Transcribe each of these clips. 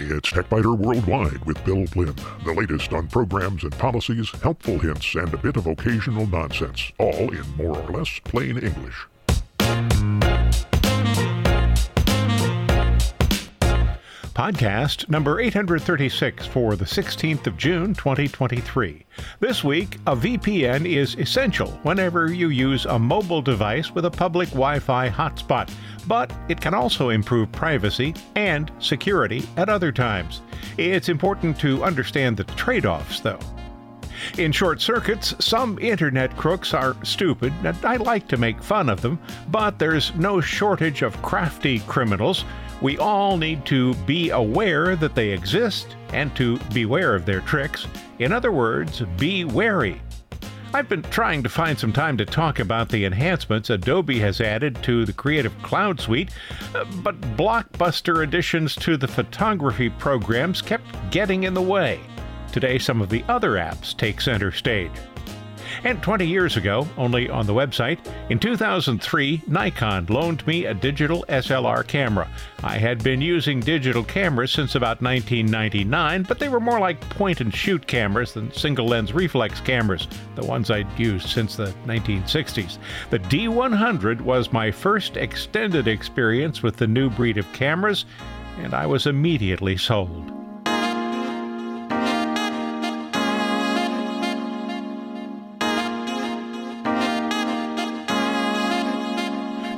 It's TechByter Worldwide with Bill Blinn. The latest on programs and policies, helpful hints, and a bit of occasional nonsense, all in more or less plain English. Podcast number 836 for the 16th of June 2023. This week, a VPN is essential whenever you use a mobile device with a public Wi Fi hotspot, but it can also improve privacy and security at other times. It's important to understand the trade offs, though. In short circuits, some internet crooks are stupid, and I like to make fun of them, but there's no shortage of crafty criminals we all need to be aware that they exist and to beware of their tricks. In other words, be wary. I've been trying to find some time to talk about the enhancements Adobe has added to the Creative Cloud Suite, uh, but blockbuster additions to the photography programs kept getting in the way. Today, some of the other apps take center stage. And 20 years ago, only on the website, in 2003, Nikon loaned me a digital SLR camera. I had been using digital cameras since about 1999, but they were more like point and shoot cameras than single lens reflex cameras, the ones I'd used since the 1960s. The D100 was my first extended experience with the new breed of cameras, and I was immediately sold.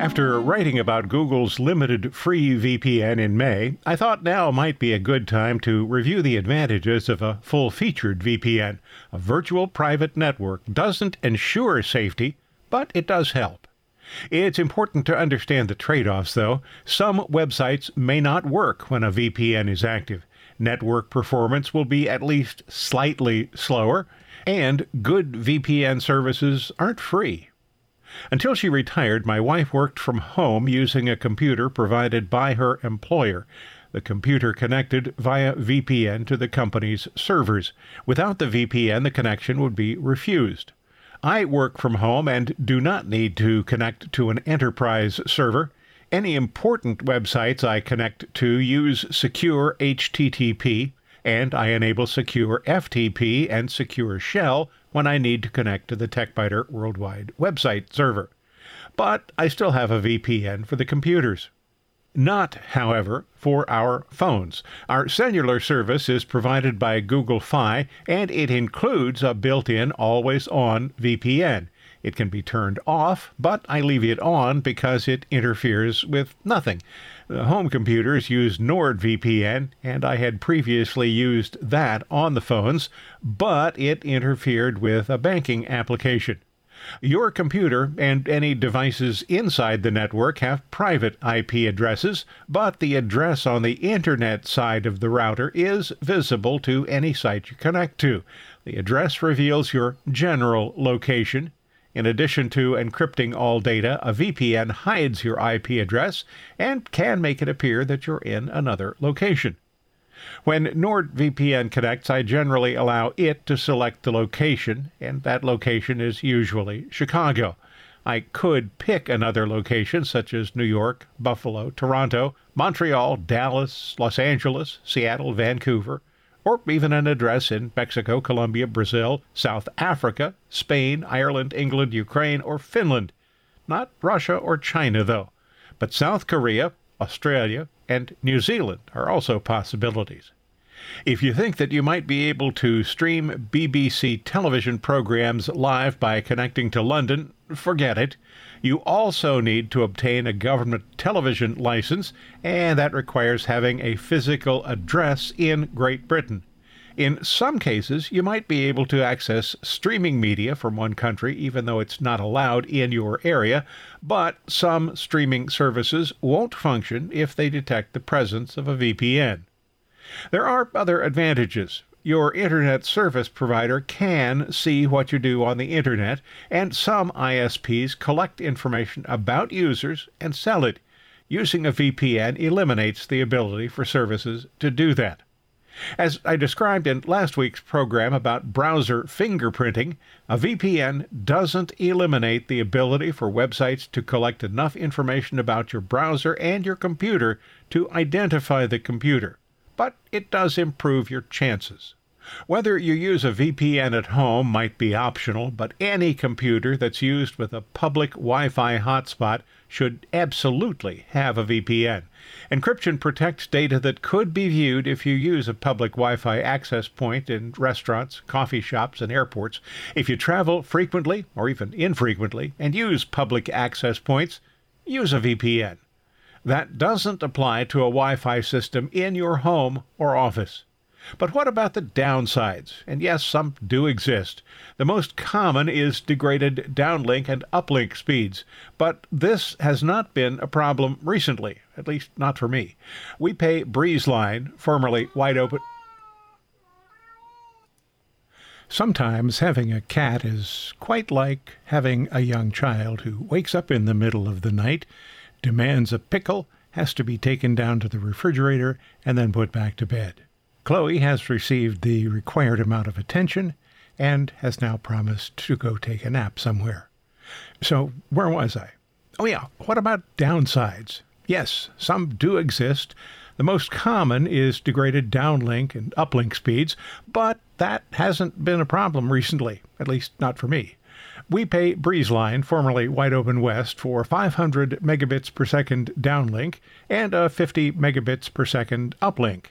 After writing about Google's limited free VPN in May, I thought now might be a good time to review the advantages of a full featured VPN. A virtual private network doesn't ensure safety, but it does help. It's important to understand the trade offs, though. Some websites may not work when a VPN is active. Network performance will be at least slightly slower, and good VPN services aren't free. Until she retired, my wife worked from home using a computer provided by her employer. The computer connected via VPN to the company's servers. Without the VPN, the connection would be refused. I work from home and do not need to connect to an enterprise server. Any important websites I connect to use secure HTTP, and I enable secure FTP and secure shell when I need to connect to the TechByter Worldwide website server. But I still have a VPN for the computers. Not, however, for our phones. Our cellular service is provided by Google Fi, and it includes a built in always on VPN. It can be turned off, but I leave it on because it interferes with nothing. Home computers use NordVPN, and I had previously used that on the phones, but it interfered with a banking application. Your computer and any devices inside the network have private IP addresses, but the address on the Internet side of the router is visible to any site you connect to. The address reveals your general location, in addition to encrypting all data, a VPN hides your IP address and can make it appear that you're in another location. When NordVPN connects, I generally allow it to select the location, and that location is usually Chicago. I could pick another location such as New York, Buffalo, Toronto, Montreal, Dallas, Los Angeles, Seattle, Vancouver, or even an address in Mexico, Colombia, Brazil, South Africa, Spain, Ireland, England, Ukraine, or Finland. Not Russia or China, though, but South Korea, Australia, and New Zealand are also possibilities. If you think that you might be able to stream BBC television programs live by connecting to London, forget it. You also need to obtain a government television license, and that requires having a physical address in Great Britain. In some cases, you might be able to access streaming media from one country, even though it's not allowed in your area, but some streaming services won't function if they detect the presence of a VPN. There are other advantages your internet service provider can see what you do on the internet, and some ISPs collect information about users and sell it. Using a VPN eliminates the ability for services to do that. As I described in last week's program about browser fingerprinting, a VPN doesn't eliminate the ability for websites to collect enough information about your browser and your computer to identify the computer but it does improve your chances. Whether you use a VPN at home might be optional, but any computer that's used with a public Wi Fi hotspot should absolutely have a VPN. Encryption protects data that could be viewed if you use a public Wi Fi access point in restaurants, coffee shops, and airports. If you travel frequently or even infrequently and use public access points, use a VPN. That doesn't apply to a Wi Fi system in your home or office. But what about the downsides? And yes, some do exist. The most common is degraded downlink and uplink speeds, but this has not been a problem recently, at least not for me. We pay Breezeline, formerly Wide Open. Sometimes having a cat is quite like having a young child who wakes up in the middle of the night, demands a pickle, has to be taken down to the refrigerator, and then put back to bed. Chloe has received the required amount of attention and has now promised to go take a nap somewhere. So, where was I? Oh, yeah, what about downsides? Yes, some do exist. The most common is degraded downlink and uplink speeds, but that hasn't been a problem recently, at least not for me. We pay Breezeline, formerly Wide Open West, for 500 megabits per second downlink and a 50 megabits per second uplink.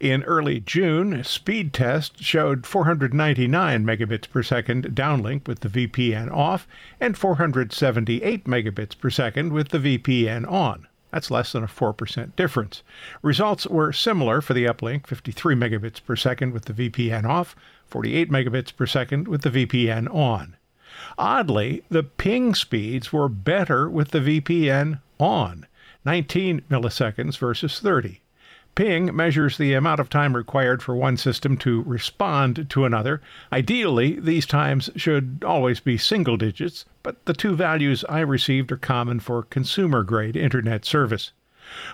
In early June, speed test showed 499 megabits per second downlink with the VPN off and 478 megabits per second with the VPN on. That's less than a 4% difference. Results were similar for the uplink 53 megabits per second with the VPN off, 48 megabits per second with the VPN on. Oddly, the ping speeds were better with the VPN on 19 milliseconds versus 30. Ping measures the amount of time required for one system to respond to another. Ideally, these times should always be single digits, but the two values I received are common for consumer grade Internet service.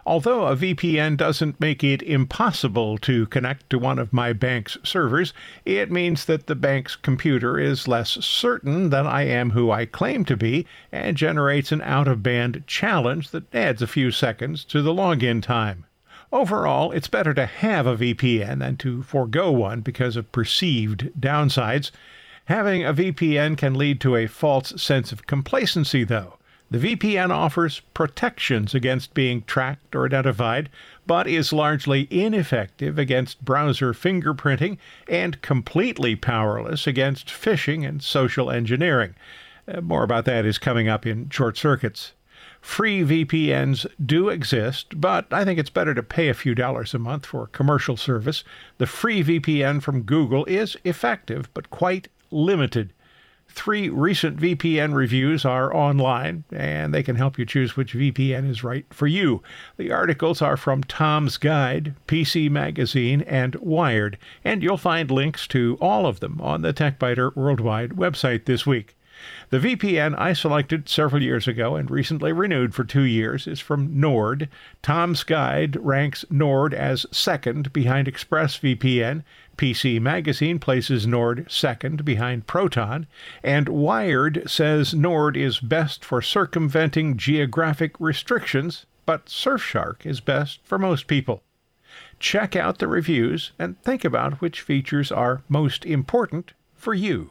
Although a VPN doesn't make it impossible to connect to one of my bank's servers, it means that the bank's computer is less certain that I am who I claim to be and generates an out of band challenge that adds a few seconds to the login time. Overall, it's better to have a VPN than to forego one because of perceived downsides. Having a VPN can lead to a false sense of complacency, though. The VPN offers protections against being tracked or identified, but is largely ineffective against browser fingerprinting and completely powerless against phishing and social engineering. Uh, more about that is coming up in short circuits. Free VPNs do exist, but I think it's better to pay a few dollars a month for commercial service. The free VPN from Google is effective, but quite limited. Three recent VPN reviews are online, and they can help you choose which VPN is right for you. The articles are from Tom's Guide, PC Magazine, and Wired, and you'll find links to all of them on the TechByter Worldwide website this week. The VPN I selected several years ago and recently renewed for two years is from Nord. Tom's Guide ranks Nord as second behind ExpressVPN. PC Magazine places Nord second behind Proton. And Wired says Nord is best for circumventing geographic restrictions, but Surfshark is best for most people. Check out the reviews and think about which features are most important for you.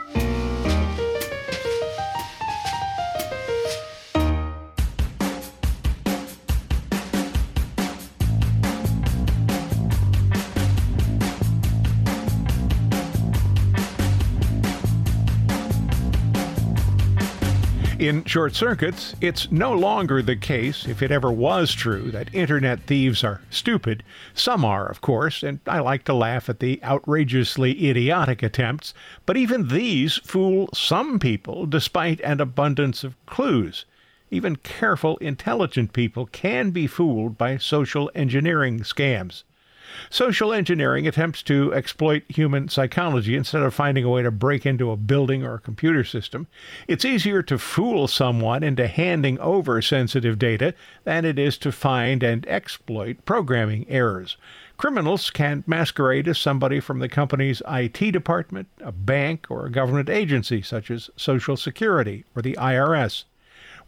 In short circuits, it's no longer the case, if it ever was true, that internet thieves are stupid. Some are, of course, and I like to laugh at the outrageously idiotic attempts, but even these fool some people despite an abundance of clues. Even careful, intelligent people can be fooled by social engineering scams. Social engineering attempts to exploit human psychology instead of finding a way to break into a building or a computer system. It's easier to fool someone into handing over sensitive data than it is to find and exploit programming errors. Criminals can masquerade as somebody from the company's IT department, a bank, or a government agency such as Social Security or the IRS.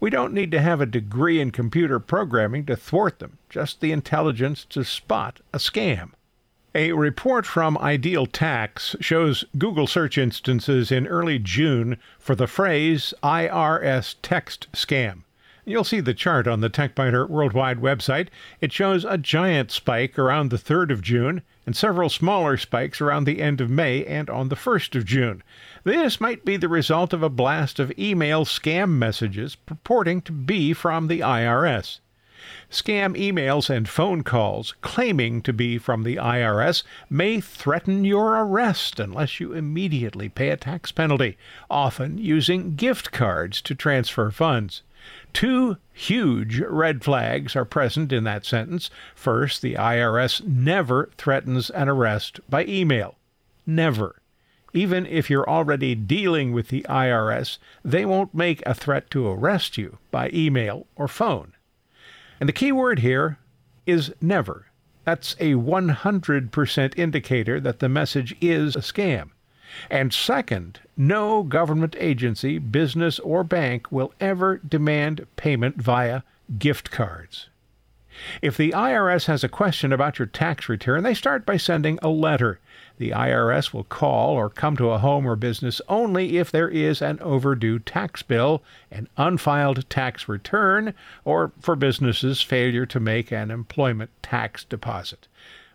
We don't need to have a degree in computer programming to thwart them, just the intelligence to spot a scam. A report from Ideal Tax shows Google search instances in early June for the phrase IRS text scam. You'll see the chart on the TechByter Worldwide website. It shows a giant spike around the 3rd of June and several smaller spikes around the end of May and on the 1st of June. This might be the result of a blast of email scam messages purporting to be from the IRS. Scam emails and phone calls claiming to be from the IRS may threaten your arrest unless you immediately pay a tax penalty, often using gift cards to transfer funds. Two huge red flags are present in that sentence. First, the IRS never threatens an arrest by email. Never. Even if you're already dealing with the IRS, they won't make a threat to arrest you by email or phone. And the key word here is never. That's a 100% indicator that the message is a scam. And second, no government agency, business, or bank will ever demand payment via gift cards. If the IRS has a question about your tax return, they start by sending a letter. The IRS will call or come to a home or business only if there is an overdue tax bill, an unfiled tax return, or for businesses' failure to make an employment tax deposit.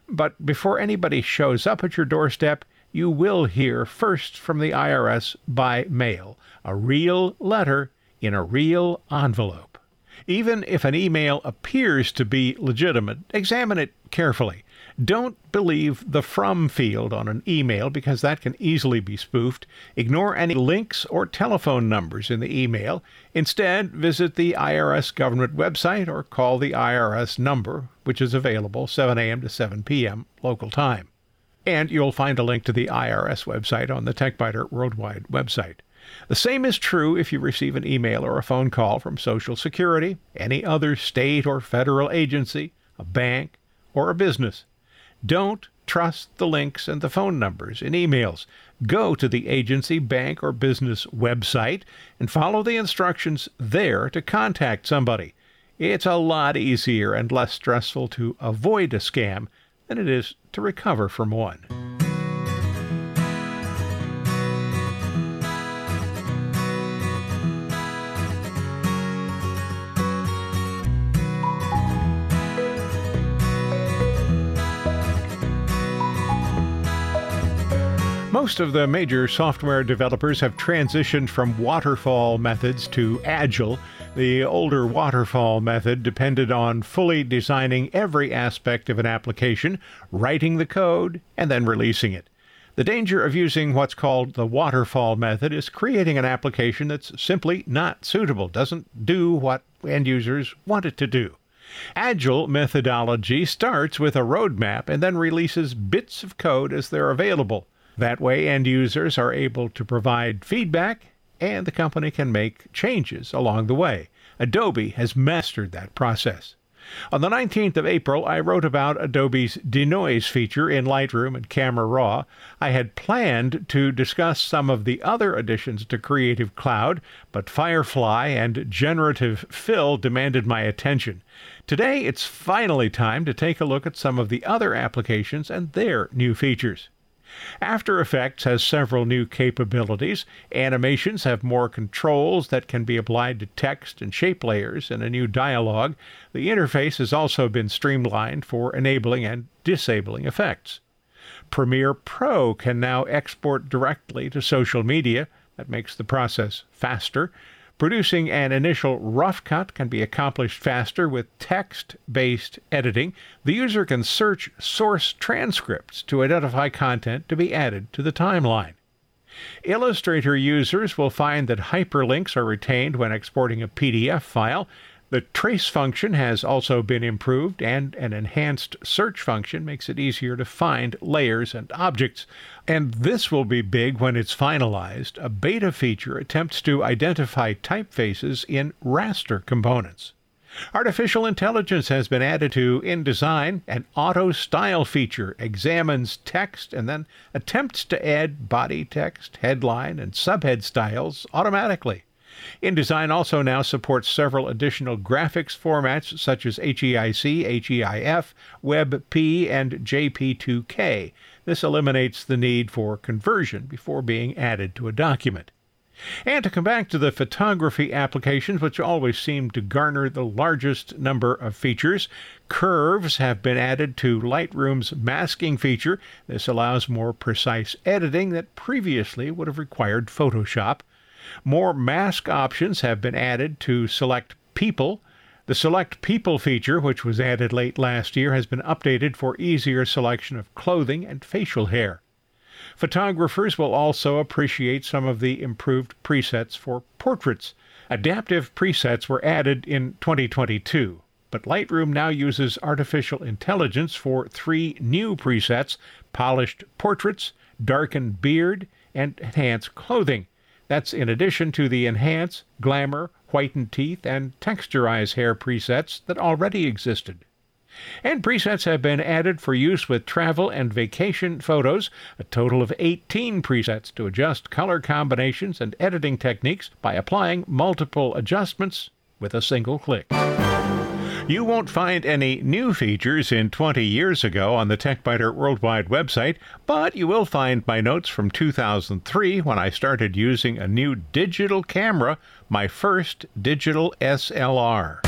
But before anybody shows up at your doorstep, you will hear first from the IRS by mail, a real letter in a real envelope. Even if an email appears to be legitimate, examine it carefully. Don't believe the from field on an email because that can easily be spoofed. Ignore any links or telephone numbers in the email. Instead, visit the IRS government website or call the IRS number, which is available 7 a.m. to 7 p.m. local time. And you'll find a link to the IRS website on the TechByter Worldwide website. The same is true if you receive an email or a phone call from Social Security, any other state or federal agency, a bank, or a business. Don't trust the links and the phone numbers in emails. Go to the agency, bank, or business website and follow the instructions there to contact somebody. It's a lot easier and less stressful to avoid a scam than it is to recover from one. Most of the major software developers have transitioned from waterfall methods to Agile. The older waterfall method depended on fully designing every aspect of an application, writing the code, and then releasing it. The danger of using what's called the waterfall method is creating an application that's simply not suitable, doesn't do what end users want it to do. Agile methodology starts with a roadmap and then releases bits of code as they're available. That way, end users are able to provide feedback and the company can make changes along the way. Adobe has mastered that process. On the 19th of April, I wrote about Adobe's denoise feature in Lightroom and Camera Raw. I had planned to discuss some of the other additions to Creative Cloud, but Firefly and Generative Fill demanded my attention. Today, it's finally time to take a look at some of the other applications and their new features. After Effects has several new capabilities. Animations have more controls that can be applied to text and shape layers in a new dialog. The interface has also been streamlined for enabling and disabling effects. Premiere Pro can now export directly to social media. That makes the process faster. Producing an initial rough cut can be accomplished faster with text based editing. The user can search source transcripts to identify content to be added to the timeline. Illustrator users will find that hyperlinks are retained when exporting a PDF file. The trace function has also been improved, and an enhanced search function makes it easier to find layers and objects. And this will be big when it's finalized. A beta feature attempts to identify typefaces in raster components. Artificial intelligence has been added to InDesign. An auto style feature examines text and then attempts to add body text, headline, and subhead styles automatically. InDesign also now supports several additional graphics formats such as HEIC, HEIF, WebP, and JP2K. This eliminates the need for conversion before being added to a document. And to come back to the photography applications, which always seem to garner the largest number of features, curves have been added to Lightroom's masking feature. This allows more precise editing that previously would have required Photoshop. More mask options have been added to select people. The Select People feature, which was added late last year, has been updated for easier selection of clothing and facial hair. Photographers will also appreciate some of the improved presets for portraits. Adaptive presets were added in 2022, but Lightroom now uses artificial intelligence for three new presets polished portraits, darkened beard, and enhanced clothing. That's in addition to the Enhance, Glamour, Whiten Teeth, and Texturize hair presets that already existed. And presets have been added for use with travel and vacation photos, a total of 18 presets to adjust color combinations and editing techniques by applying multiple adjustments with a single click. You won't find any new features in 20 years ago on the TechByter Worldwide website, but you will find my notes from 2003 when I started using a new digital camera, my first digital SLR.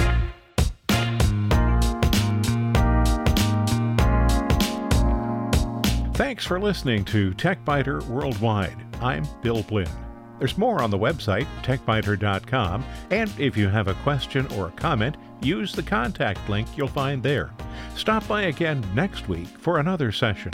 Thanks for listening to TechByter Worldwide. I'm Bill Blinn. There's more on the website, techbyter.com, and if you have a question or a comment, use the contact link you'll find there. Stop by again next week for another session.